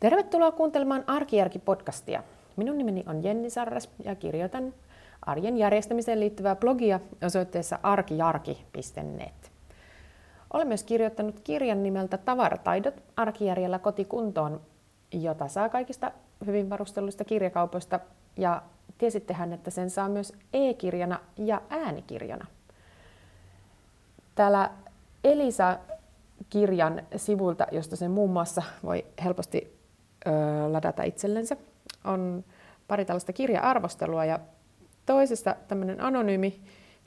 Tervetuloa kuuntelemaan Arkijärki-podcastia. Minun nimeni on Jenni Sarras ja kirjoitan arjen järjestämiseen liittyvää blogia osoitteessa arkijarki.net. Olen myös kirjoittanut kirjan nimeltä Tavarataidot arkijärjellä kotikuntoon, jota saa kaikista hyvin varustelluista kirjakaupoista ja tiesittehän, että sen saa myös e-kirjana ja äänikirjana. Täällä Elisa-kirjan sivulta, josta sen muun muassa voi helposti ö, ladata itsellensä, on pari tällaista kirja-arvostelua ja toisesta tämmöinen anonyymi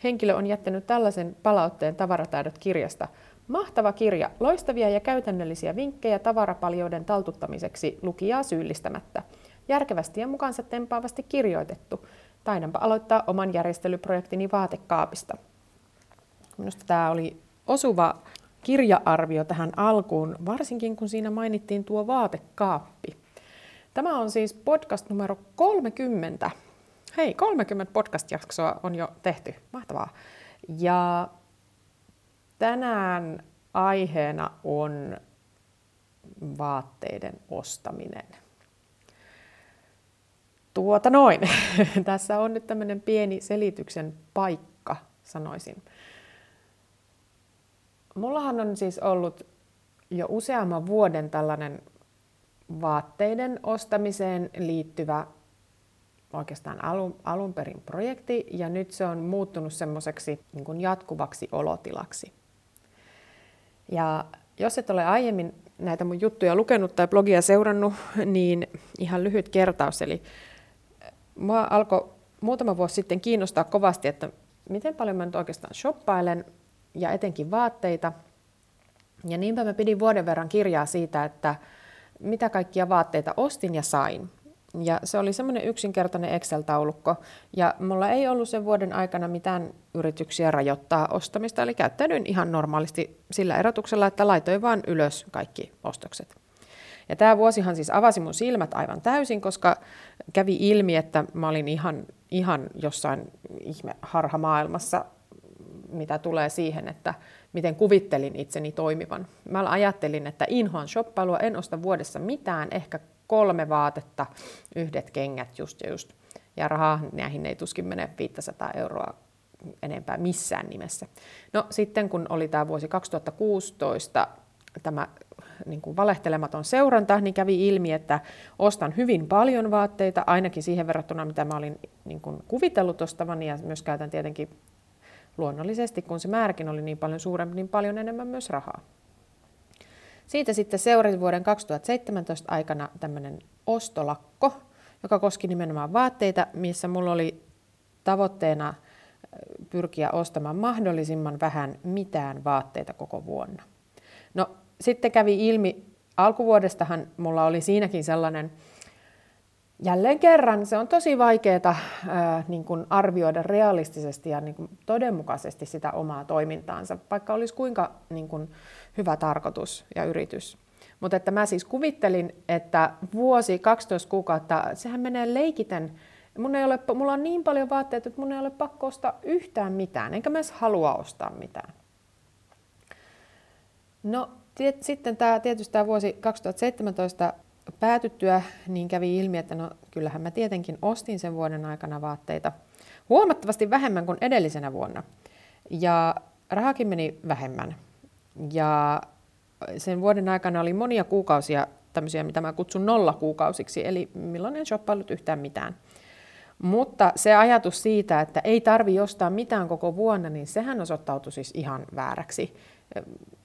henkilö on jättänyt tällaisen palautteen Tavarataidot kirjasta. Mahtava kirja, loistavia ja käytännöllisiä vinkkejä tavarapaljouden taltuttamiseksi lukijaa syyllistämättä. Järkevästi ja mukaansa tempaavasti kirjoitettu. Taidanpa aloittaa oman järjestelyprojektini vaatekaapista. Minusta tämä oli osuva kirjaarvio tähän alkuun, varsinkin kun siinä mainittiin tuo vaatekaappi. Tämä on siis podcast numero 30. Hei, 30 podcast-jaksoa on jo tehty. Mahtavaa. Ja tänään aiheena on vaatteiden ostaminen. Tuota noin. Tässä on nyt tämmöinen pieni selityksen paikka, sanoisin. Mullahan on siis ollut jo useamman vuoden tällainen vaatteiden ostamiseen liittyvä oikeastaan alun, alun perin projekti, ja nyt se on muuttunut semmoiseksi niin jatkuvaksi olotilaksi. Ja jos et ole aiemmin näitä mun juttuja lukenut tai blogia seurannut, niin ihan lyhyt kertaus. Eli mua alkoi muutama vuosi sitten kiinnostaa kovasti, että miten paljon mä nyt oikeastaan shoppailen ja etenkin vaatteita. Ja niinpä mä pidin vuoden verran kirjaa siitä, että mitä kaikkia vaatteita ostin ja sain. Ja se oli semmoinen yksinkertainen Excel-taulukko, ja mulla ei ollut sen vuoden aikana mitään yrityksiä rajoittaa ostamista, eli käyttäydyin ihan normaalisti sillä erotuksella, että laitoin vaan ylös kaikki ostokset. Ja tämä vuosihan siis avasi mun silmät aivan täysin, koska kävi ilmi, että mä olin ihan, ihan jossain ihme maailmassa mitä tulee siihen, että miten kuvittelin itseni toimivan. Mä ajattelin, että inhoan shoppailua, en osta vuodessa mitään, ehkä kolme vaatetta, yhdet kengät just ja just. Ja rahaa näihin ei tuskin mene 500 euroa enempää missään nimessä. No sitten kun oli tämä vuosi 2016, tämä niin kuin valehtelematon seuranta, niin kävi ilmi, että ostan hyvin paljon vaatteita, ainakin siihen verrattuna, mitä mä olin niin kuin kuvitellut ostavani, ja myös käytän tietenkin luonnollisesti, kun se määräkin oli niin paljon suurempi, niin paljon enemmän myös rahaa. Siitä sitten seurasi vuoden 2017 aikana tämmöinen ostolakko, joka koski nimenomaan vaatteita, missä mulla oli tavoitteena pyrkiä ostamaan mahdollisimman vähän mitään vaatteita koko vuonna. No sitten kävi ilmi, alkuvuodestahan mulla oli siinäkin sellainen jälleen kerran se on tosi vaikeaa niin kuin arvioida realistisesti ja niin kuin todenmukaisesti sitä omaa toimintaansa, vaikka olisi kuinka niin kuin, hyvä tarkoitus ja yritys. Mutta että mä siis kuvittelin, että vuosi, 12 kuukautta, sehän menee leikiten. Mun ei ole, mulla on niin paljon vaatteita, että mun ei ole pakko ostaa yhtään mitään, enkä mä edes halua ostaa mitään. No tiet, sitten tämä, tietysti tämä vuosi 2017 päätyttyä, niin kävi ilmi, että no kyllähän mä tietenkin ostin sen vuoden aikana vaatteita huomattavasti vähemmän kuin edellisenä vuonna. Ja rahakin meni vähemmän. Ja sen vuoden aikana oli monia kuukausia tämmöisiä, mitä mä kutsun nollakuukausiksi, eli milloin en shoppailut yhtään mitään. Mutta se ajatus siitä, että ei tarvi ostaa mitään koko vuonna, niin sehän osoittautui siis ihan vääräksi.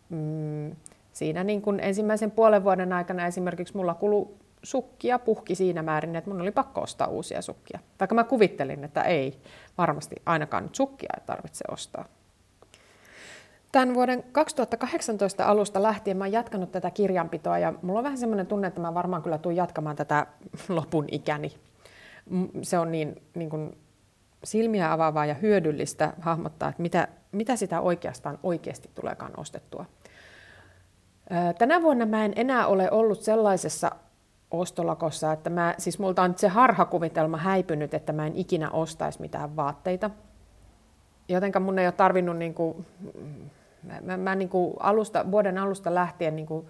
Mm, siinä niin kuin ensimmäisen puolen vuoden aikana esimerkiksi mulla kulu sukkia puhki siinä määrin, että mun oli pakko ostaa uusia sukkia. Vaikka mä kuvittelin, että ei varmasti ainakaan nyt sukkia ei tarvitse ostaa. Tämän vuoden 2018 alusta lähtien mä oon jatkanut tätä kirjanpitoa ja mulla on vähän semmoinen tunne, että mä varmaan kyllä tuun jatkamaan tätä lopun ikäni. Se on niin, niin kuin silmiä avaavaa ja hyödyllistä hahmottaa, että mitä, mitä sitä oikeastaan oikeasti tuleekaan ostettua. Tänä vuonna mä en enää ole ollut sellaisessa ostolakossa, että mä, siis multa on se harhakuvitelma häipynyt, että mä en ikinä ostaisi mitään vaatteita. Jotenka mun ei ole tarvinnut, niin kuin, mä, mä niin kuin alusta, vuoden alusta lähtien niin kuin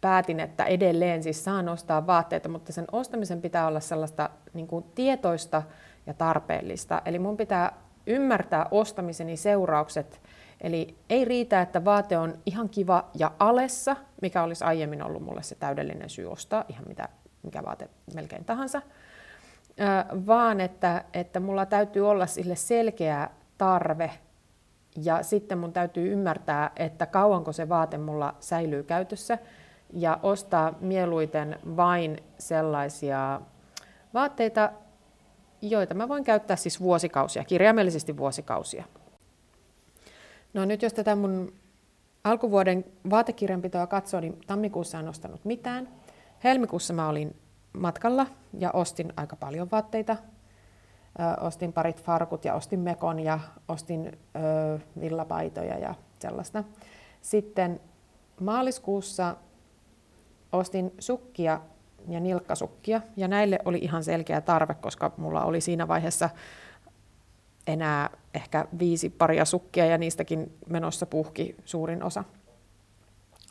päätin, että edelleen siis saan ostaa vaatteita, mutta sen ostamisen pitää olla sellaista niin kuin tietoista ja tarpeellista. Eli mun pitää ymmärtää ostamiseni seuraukset. Eli ei riitä, että vaate on ihan kiva ja alessa, mikä olisi aiemmin ollut mulle se täydellinen syy ostaa, ihan mitä, mikä vaate melkein tahansa, vaan että, että mulla täytyy olla sille selkeä tarve ja sitten mun täytyy ymmärtää, että kauanko se vaate mulla säilyy käytössä ja ostaa mieluiten vain sellaisia vaatteita, joita mä voin käyttää siis vuosikausia, kirjaimellisesti vuosikausia. No nyt jos tätä mun alkuvuoden vaatekirjanpitoa katsoo, niin tammikuussa en ostanut mitään. Helmikuussa mä olin matkalla ja ostin aika paljon vaatteita. Ö, ostin parit farkut ja ostin mekon ja ostin ö, villapaitoja ja sellaista. Sitten maaliskuussa ostin sukkia ja nilkkasukkia, ja näille oli ihan selkeä tarve, koska mulla oli siinä vaiheessa enää ehkä viisi paria sukkia, ja niistäkin menossa puhki suurin osa.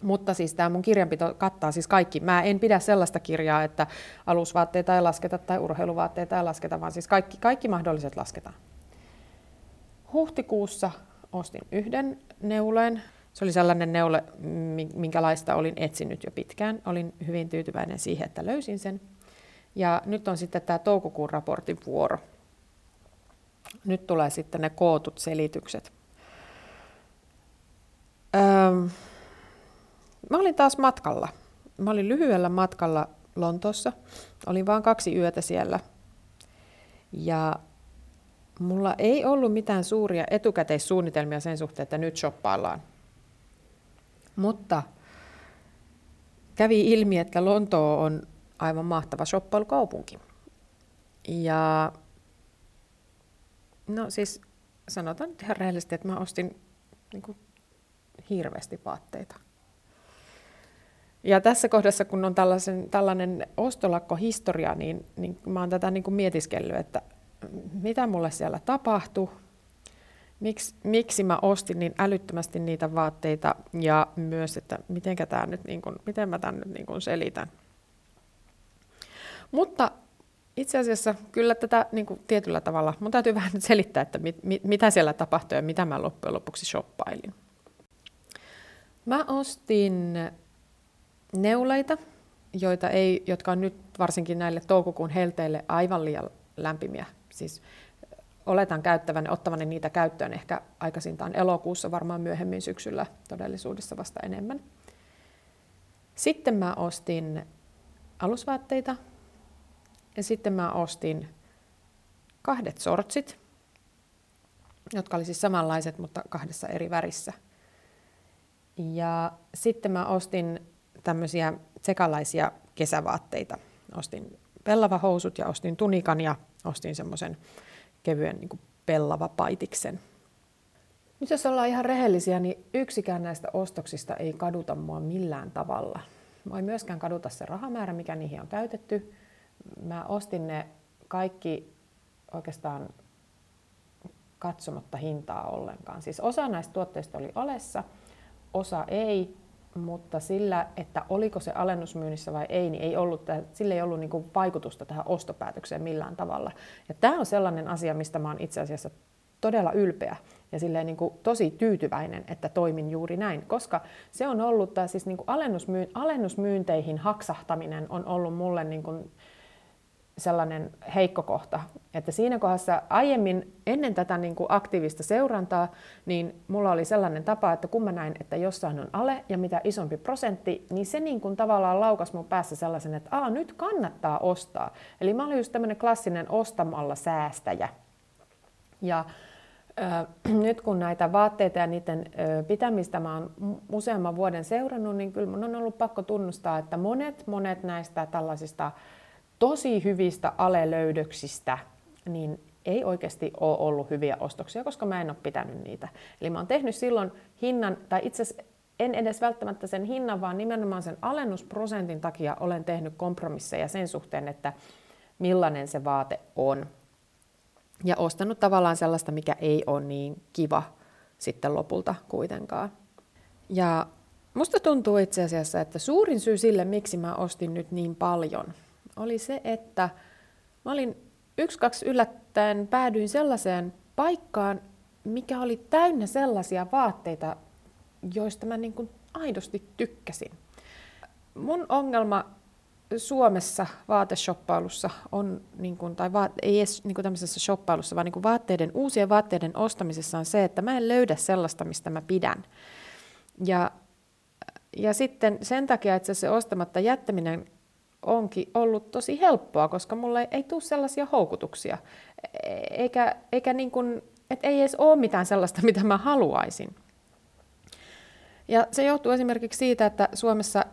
Mutta siis tämä mun kirjanpito kattaa siis kaikki. Mä en pidä sellaista kirjaa, että alusvaatteita ei lasketa tai urheiluvaatteita ei lasketa, vaan siis kaikki, kaikki mahdolliset lasketaan. Huhtikuussa ostin yhden neuleen, se oli sellainen neule, minkälaista olin etsinyt jo pitkään. Olin hyvin tyytyväinen siihen, että löysin sen. Ja nyt on sitten tämä toukokuun raportin vuoro. Nyt tulee sitten ne kootut selitykset. Öö, mä olin taas matkalla. Mä olin lyhyellä matkalla Lontoossa. Olin vain kaksi yötä siellä. Ja mulla ei ollut mitään suuria etukäteissuunnitelmia sen suhteen, että nyt shoppaillaan mutta kävi ilmi, että Lontoo on aivan mahtava shoppailukaupunki. Ja no siis sanotaan nyt ihan rehellisesti, että mä ostin niin kuin, hirveästi vaatteita. Ja tässä kohdassa, kun on tällaisen, tällainen ostolakkohistoria, niin, niin mä oon tätä niin kuin mietiskellyt, että mitä mulle siellä tapahtui, miksi, miksi mä ostin niin älyttömästi niitä vaatteita ja myös, että mitenkä tää nyt niin kun, miten mä tämän nyt niin kun selitän. Mutta itse asiassa kyllä tätä niin kuin tietyllä tavalla, mun täytyy vähän nyt selittää, että mit, mit, mitä siellä tapahtui ja mitä mä loppujen lopuksi shoppailin. Mä ostin neuleita, joita ei, jotka on nyt varsinkin näille toukokuun helteille aivan liian lämpimiä. Siis oletan käyttävän, ottavan niitä käyttöön ehkä aikaisintaan elokuussa, varmaan myöhemmin syksyllä todellisuudessa vasta enemmän. Sitten mä ostin alusvaatteita ja sitten mä ostin kahdet sortsit, jotka oli siis samanlaiset, mutta kahdessa eri värissä. Ja sitten mä ostin tämmöisiä sekalaisia kesävaatteita. Ostin pellavahousut ja ostin tunikan ja ostin semmoisen kevyen niin pellava paitiksen. Nyt jos ollaan ihan rehellisiä, niin yksikään näistä ostoksista ei kaduta mua millään tavalla. Mä ei myöskään kaduta se rahamäärä, mikä niihin on käytetty. Mä ostin ne kaikki oikeastaan katsomatta hintaa ollenkaan. Siis osa näistä tuotteista oli olessa, osa ei, mutta sillä, että oliko se alennusmyynnissä vai ei, niin ei ollut, sillä ei ollut niin kuin vaikutusta tähän ostopäätökseen millään tavalla. Ja tämä on sellainen asia, mistä mä oon itse asiassa todella ylpeä ja silleen niin kuin tosi tyytyväinen, että toimin juuri näin, koska se on ollut, tämä siis niin kuin alennusmyyn, alennusmyynteihin haksahtaminen on ollut mulle niin kuin sellainen heikko kohta. Että siinä kohdassa aiemmin ennen tätä niin kuin aktiivista seurantaa, niin mulla oli sellainen tapa, että kun mä näin, että jossain on ale ja mitä isompi prosentti, niin se niin kuin tavallaan laukas mun päässä sellaisen, että Aa, nyt kannattaa ostaa. Eli mä olin just tämmöinen klassinen ostamalla säästäjä. Ja äh, nyt kun näitä vaatteita ja niiden äh, pitämistä mä oon useamman vuoden seurannut, niin kyllä mun on ollut pakko tunnustaa, että monet, monet näistä tällaisista tosi hyvistä alelöydöksistä, niin ei oikeasti ole ollut hyviä ostoksia, koska mä en ole pitänyt niitä. Eli mä oon tehnyt silloin hinnan, tai itse asiassa en edes välttämättä sen hinnan, vaan nimenomaan sen alennusprosentin takia olen tehnyt kompromisseja sen suhteen, että millainen se vaate on. Ja ostanut tavallaan sellaista, mikä ei ole niin kiva sitten lopulta kuitenkaan. Ja musta tuntuu itse asiassa, että suurin syy sille, miksi mä ostin nyt niin paljon, oli se, että mä olin yksi, kaksi yllättäen päädyin sellaiseen paikkaan, mikä oli täynnä sellaisia vaatteita, joista mä niin kuin aidosti tykkäsin. Mun ongelma Suomessa vaateshoppailussa on, niin kuin, tai vaat, ei edes niin kuin tämmöisessä shoppailussa, vaan niin kuin vaatteiden, uusien vaatteiden ostamisessa on se, että mä en löydä sellaista, mistä mä pidän. Ja, ja sitten sen takia että se ostamatta jättäminen onkin ollut tosi helppoa, koska mulle ei, ei tule sellaisia houkutuksia. Eikä, eikä niin kuin, et ei edes ole mitään sellaista, mitä mä haluaisin. Ja se johtuu esimerkiksi siitä, että Suomessa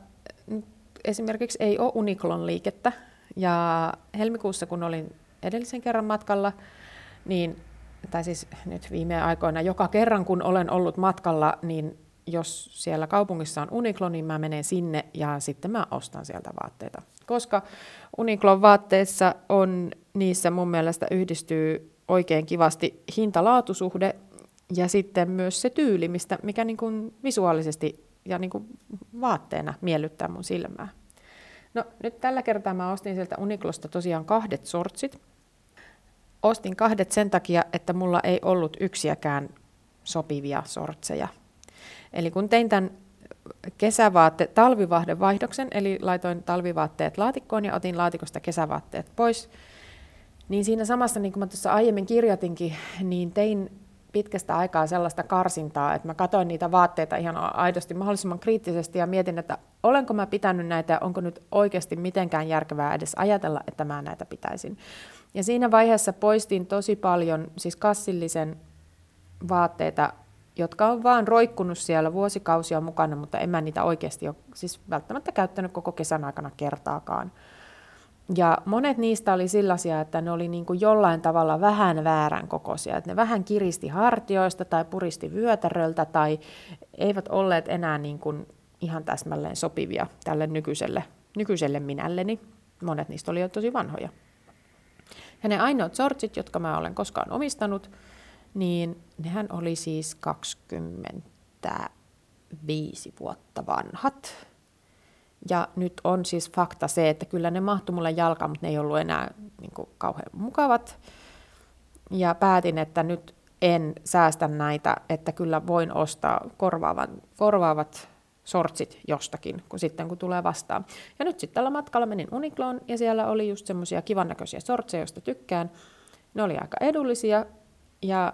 esimerkiksi ei ole Uniklon liikettä. Ja helmikuussa, kun olin edellisen kerran matkalla, niin, tai siis nyt viime aikoina joka kerran, kun olen ollut matkalla, niin jos siellä kaupungissa on Uniqlo, niin mä menen sinne ja sitten mä ostan sieltä vaatteita. Koska Uniqlon vaatteissa on, niissä mun mielestä yhdistyy oikein kivasti hinta-laatusuhde ja sitten myös se tyyli, mistä, mikä niin kuin visuaalisesti ja niin kuin vaatteena miellyttää mun silmää. No nyt tällä kertaa mä ostin sieltä Uniqlosta tosiaan kahdet sortsit. Ostin kahdet sen takia, että mulla ei ollut yksiäkään sopivia sortseja. Eli kun tein tämän kesävaatte, talvivaihdevaihdoksen, eli laitoin talvivaatteet laatikkoon ja otin laatikosta kesävaatteet pois, niin siinä samassa, niin kuin mä tuossa aiemmin kirjoitinkin, niin tein pitkästä aikaa sellaista karsintaa, että mä katsoin niitä vaatteita ihan aidosti mahdollisimman kriittisesti ja mietin, että olenko mä pitänyt näitä ja onko nyt oikeasti mitenkään järkevää edes ajatella, että mä näitä pitäisin. Ja siinä vaiheessa poistin tosi paljon siis kassillisen vaatteita, jotka on vaan roikkunut siellä vuosikausia mukana, mutta en mä niitä oikeasti ole siis välttämättä käyttänyt koko kesän aikana kertaakaan. Ja monet niistä oli sellaisia, että ne oli niin kuin jollain tavalla vähän väärän kokoisia. Että ne vähän kiristi hartioista tai puristi vyötäröltä tai eivät olleet enää niin kuin ihan täsmälleen sopivia tälle nykyiselle, nykyiselle minälleni. Monet niistä oli jo tosi vanhoja. Ja ne ainoat sortsit, jotka mä olen koskaan omistanut, niin nehän oli siis 25 vuotta vanhat. Ja nyt on siis fakta se, että kyllä ne mahtui mulle jalkaan, mutta ne ei ollut enää niin kuin, kauhean mukavat. Ja päätin, että nyt en säästä näitä, että kyllä voin ostaa korvaavat, korvaavat sortsit jostakin, kun sitten kun tulee vastaan. Ja nyt sitten tällä matkalla menin Uniqloon ja siellä oli just semmoisia kivan näköisiä sortseja, joista tykkään. Ne oli aika edullisia ja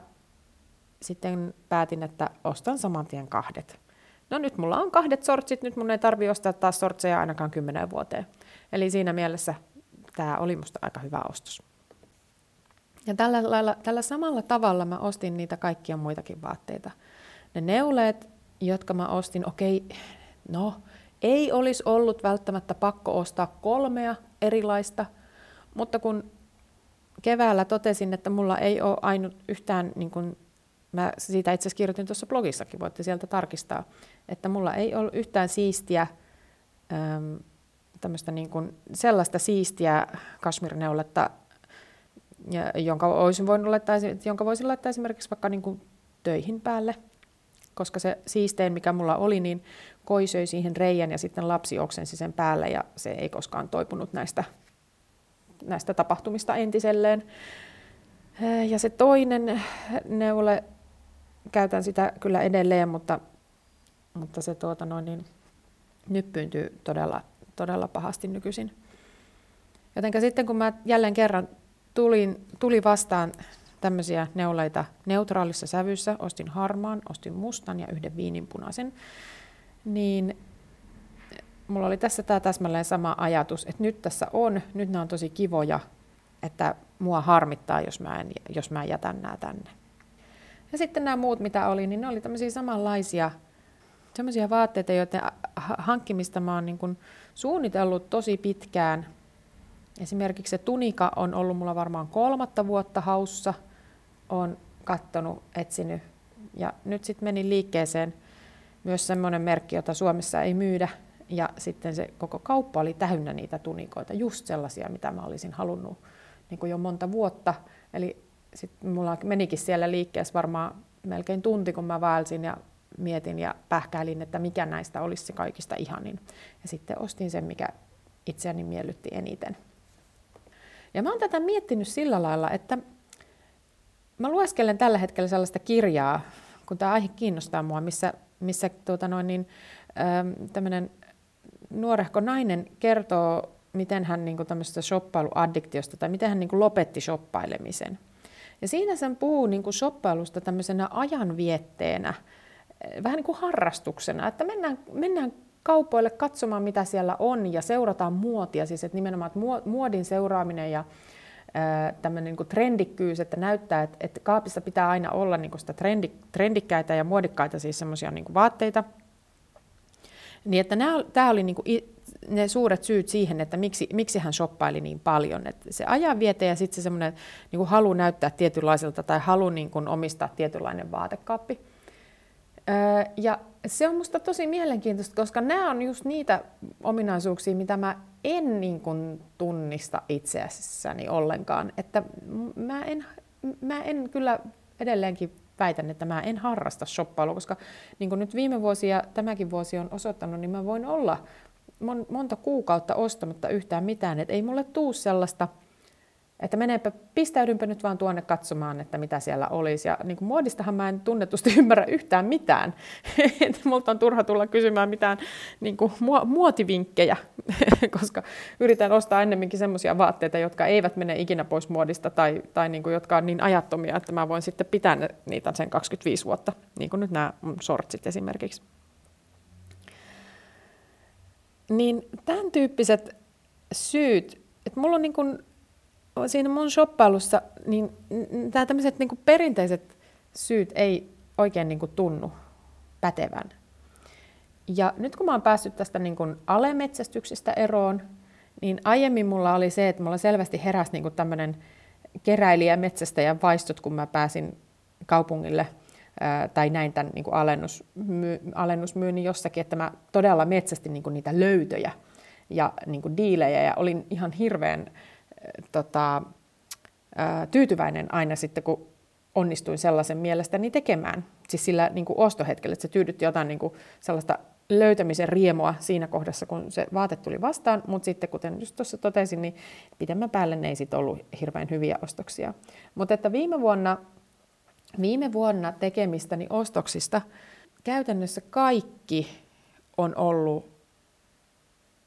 sitten päätin, että ostan saman tien kahdet no nyt mulla on kahdet sortsit, nyt mun ei tarvi ostaa taas sortseja ainakaan kymmenen vuoteen. Eli siinä mielessä tämä oli musta aika hyvä ostos. Ja tällä, lailla, tällä samalla tavalla mä ostin niitä kaikkia muitakin vaatteita. Ne neuleet, jotka mä ostin, okei, no ei olisi ollut välttämättä pakko ostaa kolmea erilaista, mutta kun keväällä totesin, että mulla ei ole ainut yhtään niin kuin Mä siitä itse asiassa kirjoitin tuossa blogissakin, voitte sieltä tarkistaa, että mulla ei ollut yhtään siistiä, äm, tämmöistä niin kuin sellaista siistiä kasmirneuletta, jonka voisin, voinut laittaa, jonka voisin laittaa esimerkiksi vaikka niin kuin töihin päälle, koska se siistein, mikä mulla oli, niin koi söi siihen reijän ja sitten lapsi oksensi sen päälle ja se ei koskaan toipunut näistä, näistä tapahtumista entiselleen. Ja se toinen neule käytän sitä kyllä edelleen, mutta, mutta se tuota noin, niin nyppyyntyy todella, todella pahasti nykyisin. Jotenka sitten kun mä jälleen kerran tulin, tuli vastaan tämmöisiä neuleita neutraalissa sävyssä, ostin harmaan, ostin mustan ja yhden viininpunaisen, niin mulla oli tässä tämä täsmälleen sama ajatus, että nyt tässä on, nyt nämä on tosi kivoja, että mua harmittaa, jos mä, en, jos mä jätän nämä tänne. Ja sitten nämä muut, mitä oli, niin ne oli tämmöisiä samanlaisia semmoisia vaatteita, joiden hankkimista mä oon niin kuin suunnitellut tosi pitkään. Esimerkiksi se tunika on ollut mulla varmaan kolmatta vuotta haussa. Olen kattonut, etsinyt ja nyt sitten menin liikkeeseen myös semmoinen merkki, jota Suomessa ei myydä. Ja sitten se koko kauppa oli täynnä niitä tunikoita, just sellaisia, mitä mä olisin halunnut niin kuin jo monta vuotta. Eli sitten mulla menikin siellä liikkeessä varmaan melkein tunti, kun mä vaelsin ja mietin ja pähkäilin, että mikä näistä olisi se kaikista ihanin. Ja sitten ostin sen, mikä itseäni miellytti eniten. Ja mä oon tätä miettinyt sillä lailla, että mä lueskelen tällä hetkellä sellaista kirjaa, kun tämä aihe kiinnostaa mua, missä, missä tuota noin, niin, tämmöinen nuorehko nainen kertoo, miten hän niin kuin tämmöisestä shoppailuaddiktiosta tai miten hän niin kuin lopetti shoppailemisen. Ja siinä sen puhuu niin kuin shoppailusta tämmöisenä ajanvietteenä, vähän niin kuin harrastuksena, että mennään, mennään kaupoille katsomaan, mitä siellä on ja seurataan muotia, siis että nimenomaan että muodin seuraaminen ja tämmöinen niin kuin trendikkyys, että näyttää, että, että kaapissa pitää aina olla niin kuin sitä trendi, trendikkäitä ja muodikkaita, siis semmoisia niin vaatteita. Niin että nämä, tämä oli niin kuin ne suuret syyt siihen, että miksi, miksi hän shoppaili niin paljon. Että se ajanviete ja sitten se semmoinen niin halu näyttää tietynlaiselta tai halu niin kuin omistaa tietynlainen vaatekaappi. Ja se on musta tosi mielenkiintoista, koska nämä on just niitä ominaisuuksia, mitä mä en niin kuin tunnista itseässäni ollenkaan. Että mä en, mä en kyllä edelleenkin väitän, että mä en harrasta shoppailua, koska niin kuin nyt viime vuosi ja tämäkin vuosi on osoittanut, niin mä voin olla monta kuukautta ostamatta yhtään mitään. Että ei mulle tuu sellaista että meneepä, pistäydynpä nyt vaan tuonne katsomaan, että mitä siellä olisi. Ja niin kuin muodistahan mä en tunnetusti ymmärrä yhtään mitään. että multa on turha tulla kysymään mitään niin kuin muotivinkkejä, koska yritän ostaa ennemminkin semmoisia vaatteita, jotka eivät mene ikinä pois muodista tai, tai niin kuin, jotka on niin ajattomia, että mä voin sitten pitää niitä sen 25 vuotta, niin kuin nyt nämä sortsit esimerkiksi. Niin tämän tyyppiset syyt, että mulla on niin kuin siinä mun shoppailussa, niin tämä tämmöiset niin perinteiset syyt ei oikein niin tunnu pätevän. Ja nyt kun mä oon päässyt tästä niin kuin alemetsästyksestä eroon, niin aiemmin mulla oli se, että mulla selvästi heräsi niin tämmöinen keräilijä metsästäjän vaistot, kun mä pääsin kaupungille tai näin tämän niin alennusmy, alennusmyynnin jossakin, että mä todella metsästin niin niitä löytöjä ja niin diilejä ja olin ihan hirveän tota, tyytyväinen aina sitten, kun onnistuin sellaisen mielestäni tekemään. Siis sillä niin kuin ostohetkellä, että se tyydytti jotain niin kuin sellaista löytämisen riemua siinä kohdassa, kun se vaate tuli vastaan, mutta sitten kuten just tuossa totesin, niin pidemmän päälle ne ei sitten ollut hirveän hyviä ostoksia. Mutta että viime vuonna, viime vuonna tekemistäni ostoksista käytännössä kaikki on ollut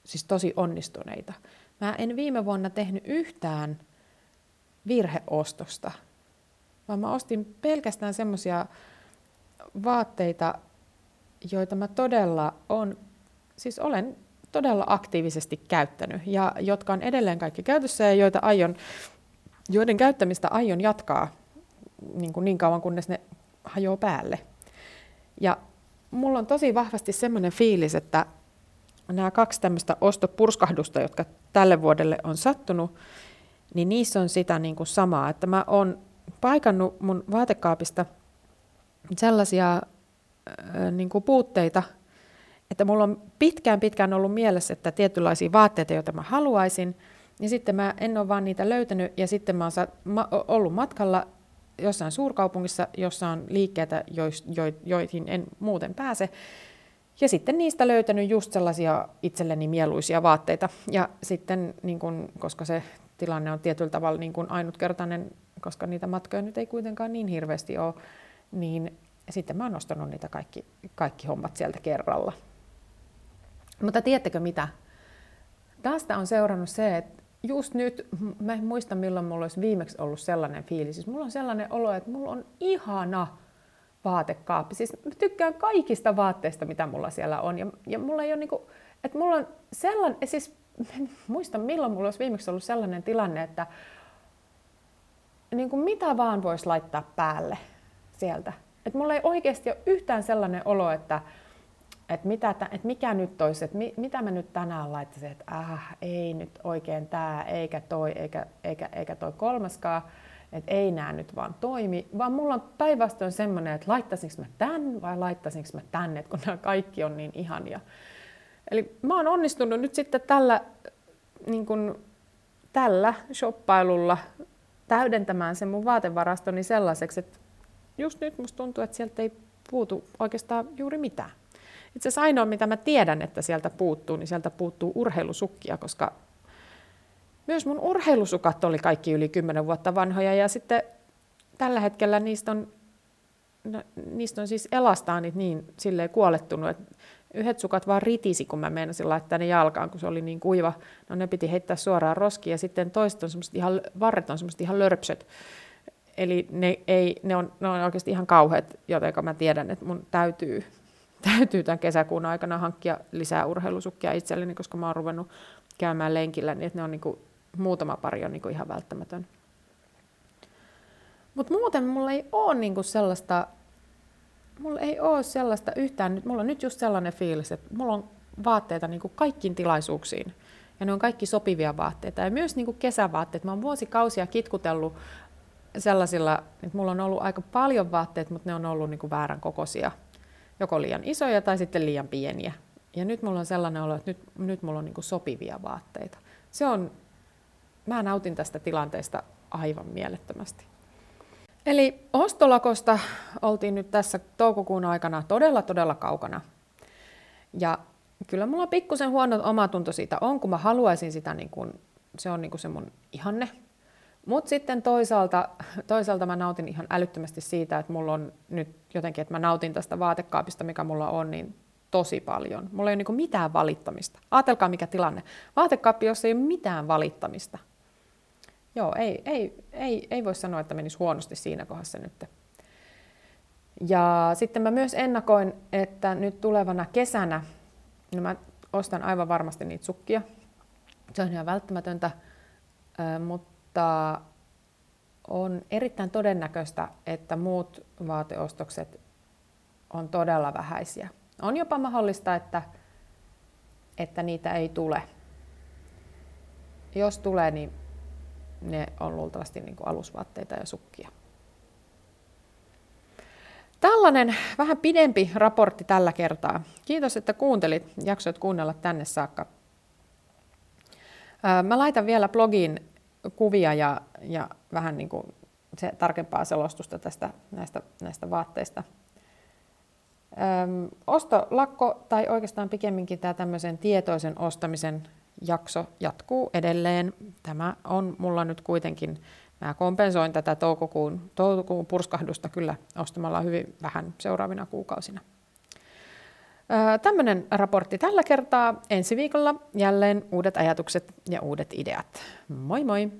siis tosi onnistuneita. Mä en viime vuonna tehnyt yhtään virheostosta, vaan mä ostin pelkästään semmoisia vaatteita, joita mä todella on, siis olen todella aktiivisesti käyttänyt ja jotka on edelleen kaikki käytössä ja joita aion, joiden käyttämistä aion jatkaa niin, kuin niin kauan, kunnes ne hajoaa päälle. Ja mulla on tosi vahvasti semmoinen fiilis, että nämä kaksi tämmöistä ostopurskahdusta, jotka tälle vuodelle on sattunut, niin niissä on sitä niin kuin samaa, että mä oon paikannut mun vaatekaapista sellaisia äh, niin kuin puutteita, että mulla on pitkään pitkään ollut mielessä, että tietynlaisia vaatteita, joita mä haluaisin, ja sitten mä en ole vaan niitä löytänyt, ja sitten mä oon sa- ma- ollut matkalla jossain suurkaupungissa, jossa on liikkeitä, joihin en muuten pääse, ja sitten niistä löytänyt just sellaisia itselleni mieluisia vaatteita. Ja sitten, niin kun, koska se tilanne on tietyllä tavalla niin kun ainutkertainen, koska niitä matkoja nyt ei kuitenkaan niin hirveästi ole, niin sitten mä oon nostanut niitä kaikki, kaikki hommat sieltä kerralla. Mutta tiedättekö mitä? Tästä on seurannut se, että just nyt, mä en muista milloin mulla olisi viimeksi ollut sellainen fiilis. Siis mulla on sellainen olo, että mulla on ihana vaatekaappi. Siis mä tykkään kaikista vaatteista, mitä mulla siellä on. Ja, ja mulla ei ole niinku, että mulla on sellainen, siis muista milloin mulla olisi viimeksi ollut sellainen tilanne, että niin mitä vaan voisi laittaa päälle sieltä. Että mulla ei oikeasti ole yhtään sellainen olo, että, että, mitä, että mikä nyt olisi, että mi, mitä mä nyt tänään laittaisin, että äh, ei nyt oikein tämä, eikä toi, eikä, eikä, eikä toi kolmaskaan että ei nämä nyt vaan toimi, vaan mulla on päinvastoin semmoinen, että laittaisinko mä tän vai laittaisinko mä tänne, kun nämä kaikki on niin ihania. Eli mä oon onnistunut nyt sitten tällä, niin kun, tällä shoppailulla täydentämään sen mun vaatevarastoni sellaiseksi, että just nyt musta tuntuu, että sieltä ei puutu oikeastaan juuri mitään. Itse asiassa ainoa, mitä mä tiedän, että sieltä puuttuu, niin sieltä puuttuu urheilusukkia, koska myös mun urheilusukat oli kaikki yli 10 vuotta vanhoja ja sitten tällä hetkellä niistä on, no, niistä on siis elastaanit niin silleen kuolettunut, että yhdet sukat vaan ritisi, kun mä meinasin laittaa ne jalkaan, kun se oli niin kuiva. No ne piti heittää suoraan roskiin ja sitten toiset on semmoista ihan, varret on semmoista ihan lörpsöt. Eli ne, ei, ne, on, ne on oikeasti ihan kauheat, joten mä tiedän, että mun täytyy, täytyy tämän kesäkuun aikana hankkia lisää urheilusukkia itselleni, koska mä oon ruvennut käymään lenkillä, niin että ne on niin kuin, muutama pari on niin kuin ihan välttämätön. Mutta muuten mulla ei ole niin sellaista, mulla ei ole sellaista yhtään, mulla on nyt just sellainen fiilis, että mulla on vaatteita niin kuin kaikkiin tilaisuuksiin. Ja ne on kaikki sopivia vaatteita. Ja myös niin kuin kesävaatteet. Mä oon vuosikausia kitkutellut sellaisilla, että mulla on ollut aika paljon vaatteita, mutta ne on ollut niin kuin väärän kokoisia. Joko liian isoja tai sitten liian pieniä. Ja nyt mulla on sellainen olo, että nyt, nyt mulla on niin kuin sopivia vaatteita. Se on, mä nautin tästä tilanteesta aivan mielettömästi. Eli ostolakosta oltiin nyt tässä toukokuun aikana todella, todella kaukana. Ja kyllä mulla pikkusen huono omatunto siitä on, kun mä haluaisin sitä, niin kun, se on niin kuin se mun ihanne. Mutta sitten toisaalta, toisaalta mä nautin ihan älyttömästi siitä, että mulla on nyt jotenkin, että mä nautin tästä vaatekaapista, mikä mulla on, niin tosi paljon. Mulla ei ole niin mitään valittamista. Aatelkaa mikä tilanne. Vaatekaappi, jossa ei ole mitään valittamista. Joo, ei, ei, ei, ei voi sanoa, että menisi huonosti siinä kohdassa nyt. Ja sitten mä myös ennakoin, että nyt tulevana kesänä, no mä ostan aivan varmasti niitä sukkia. Se on ihan välttämätöntä, mutta on erittäin todennäköistä, että muut vaateostokset on todella vähäisiä. On jopa mahdollista, että, että niitä ei tule. Jos tulee, niin ne on luultavasti niin alusvaatteita ja sukkia. Tällainen vähän pidempi raportti tällä kertaa. Kiitos, että kuuntelit, jaksoit kuunnella tänne saakka. Mä laitan vielä blogiin kuvia ja, ja vähän niin kuin se tarkempaa selostusta tästä, näistä, näistä vaatteista. Ostolakko tai oikeastaan pikemminkin tämä tämmöisen tietoisen ostamisen jakso jatkuu edelleen. Tämä on mulla nyt kuitenkin, mä kompensoin tätä toukokuun, toukokuun purskahdusta kyllä ostamalla hyvin vähän seuraavina kuukausina. Tämmöinen raportti tällä kertaa. Ensi viikolla jälleen uudet ajatukset ja uudet ideat. Moi moi!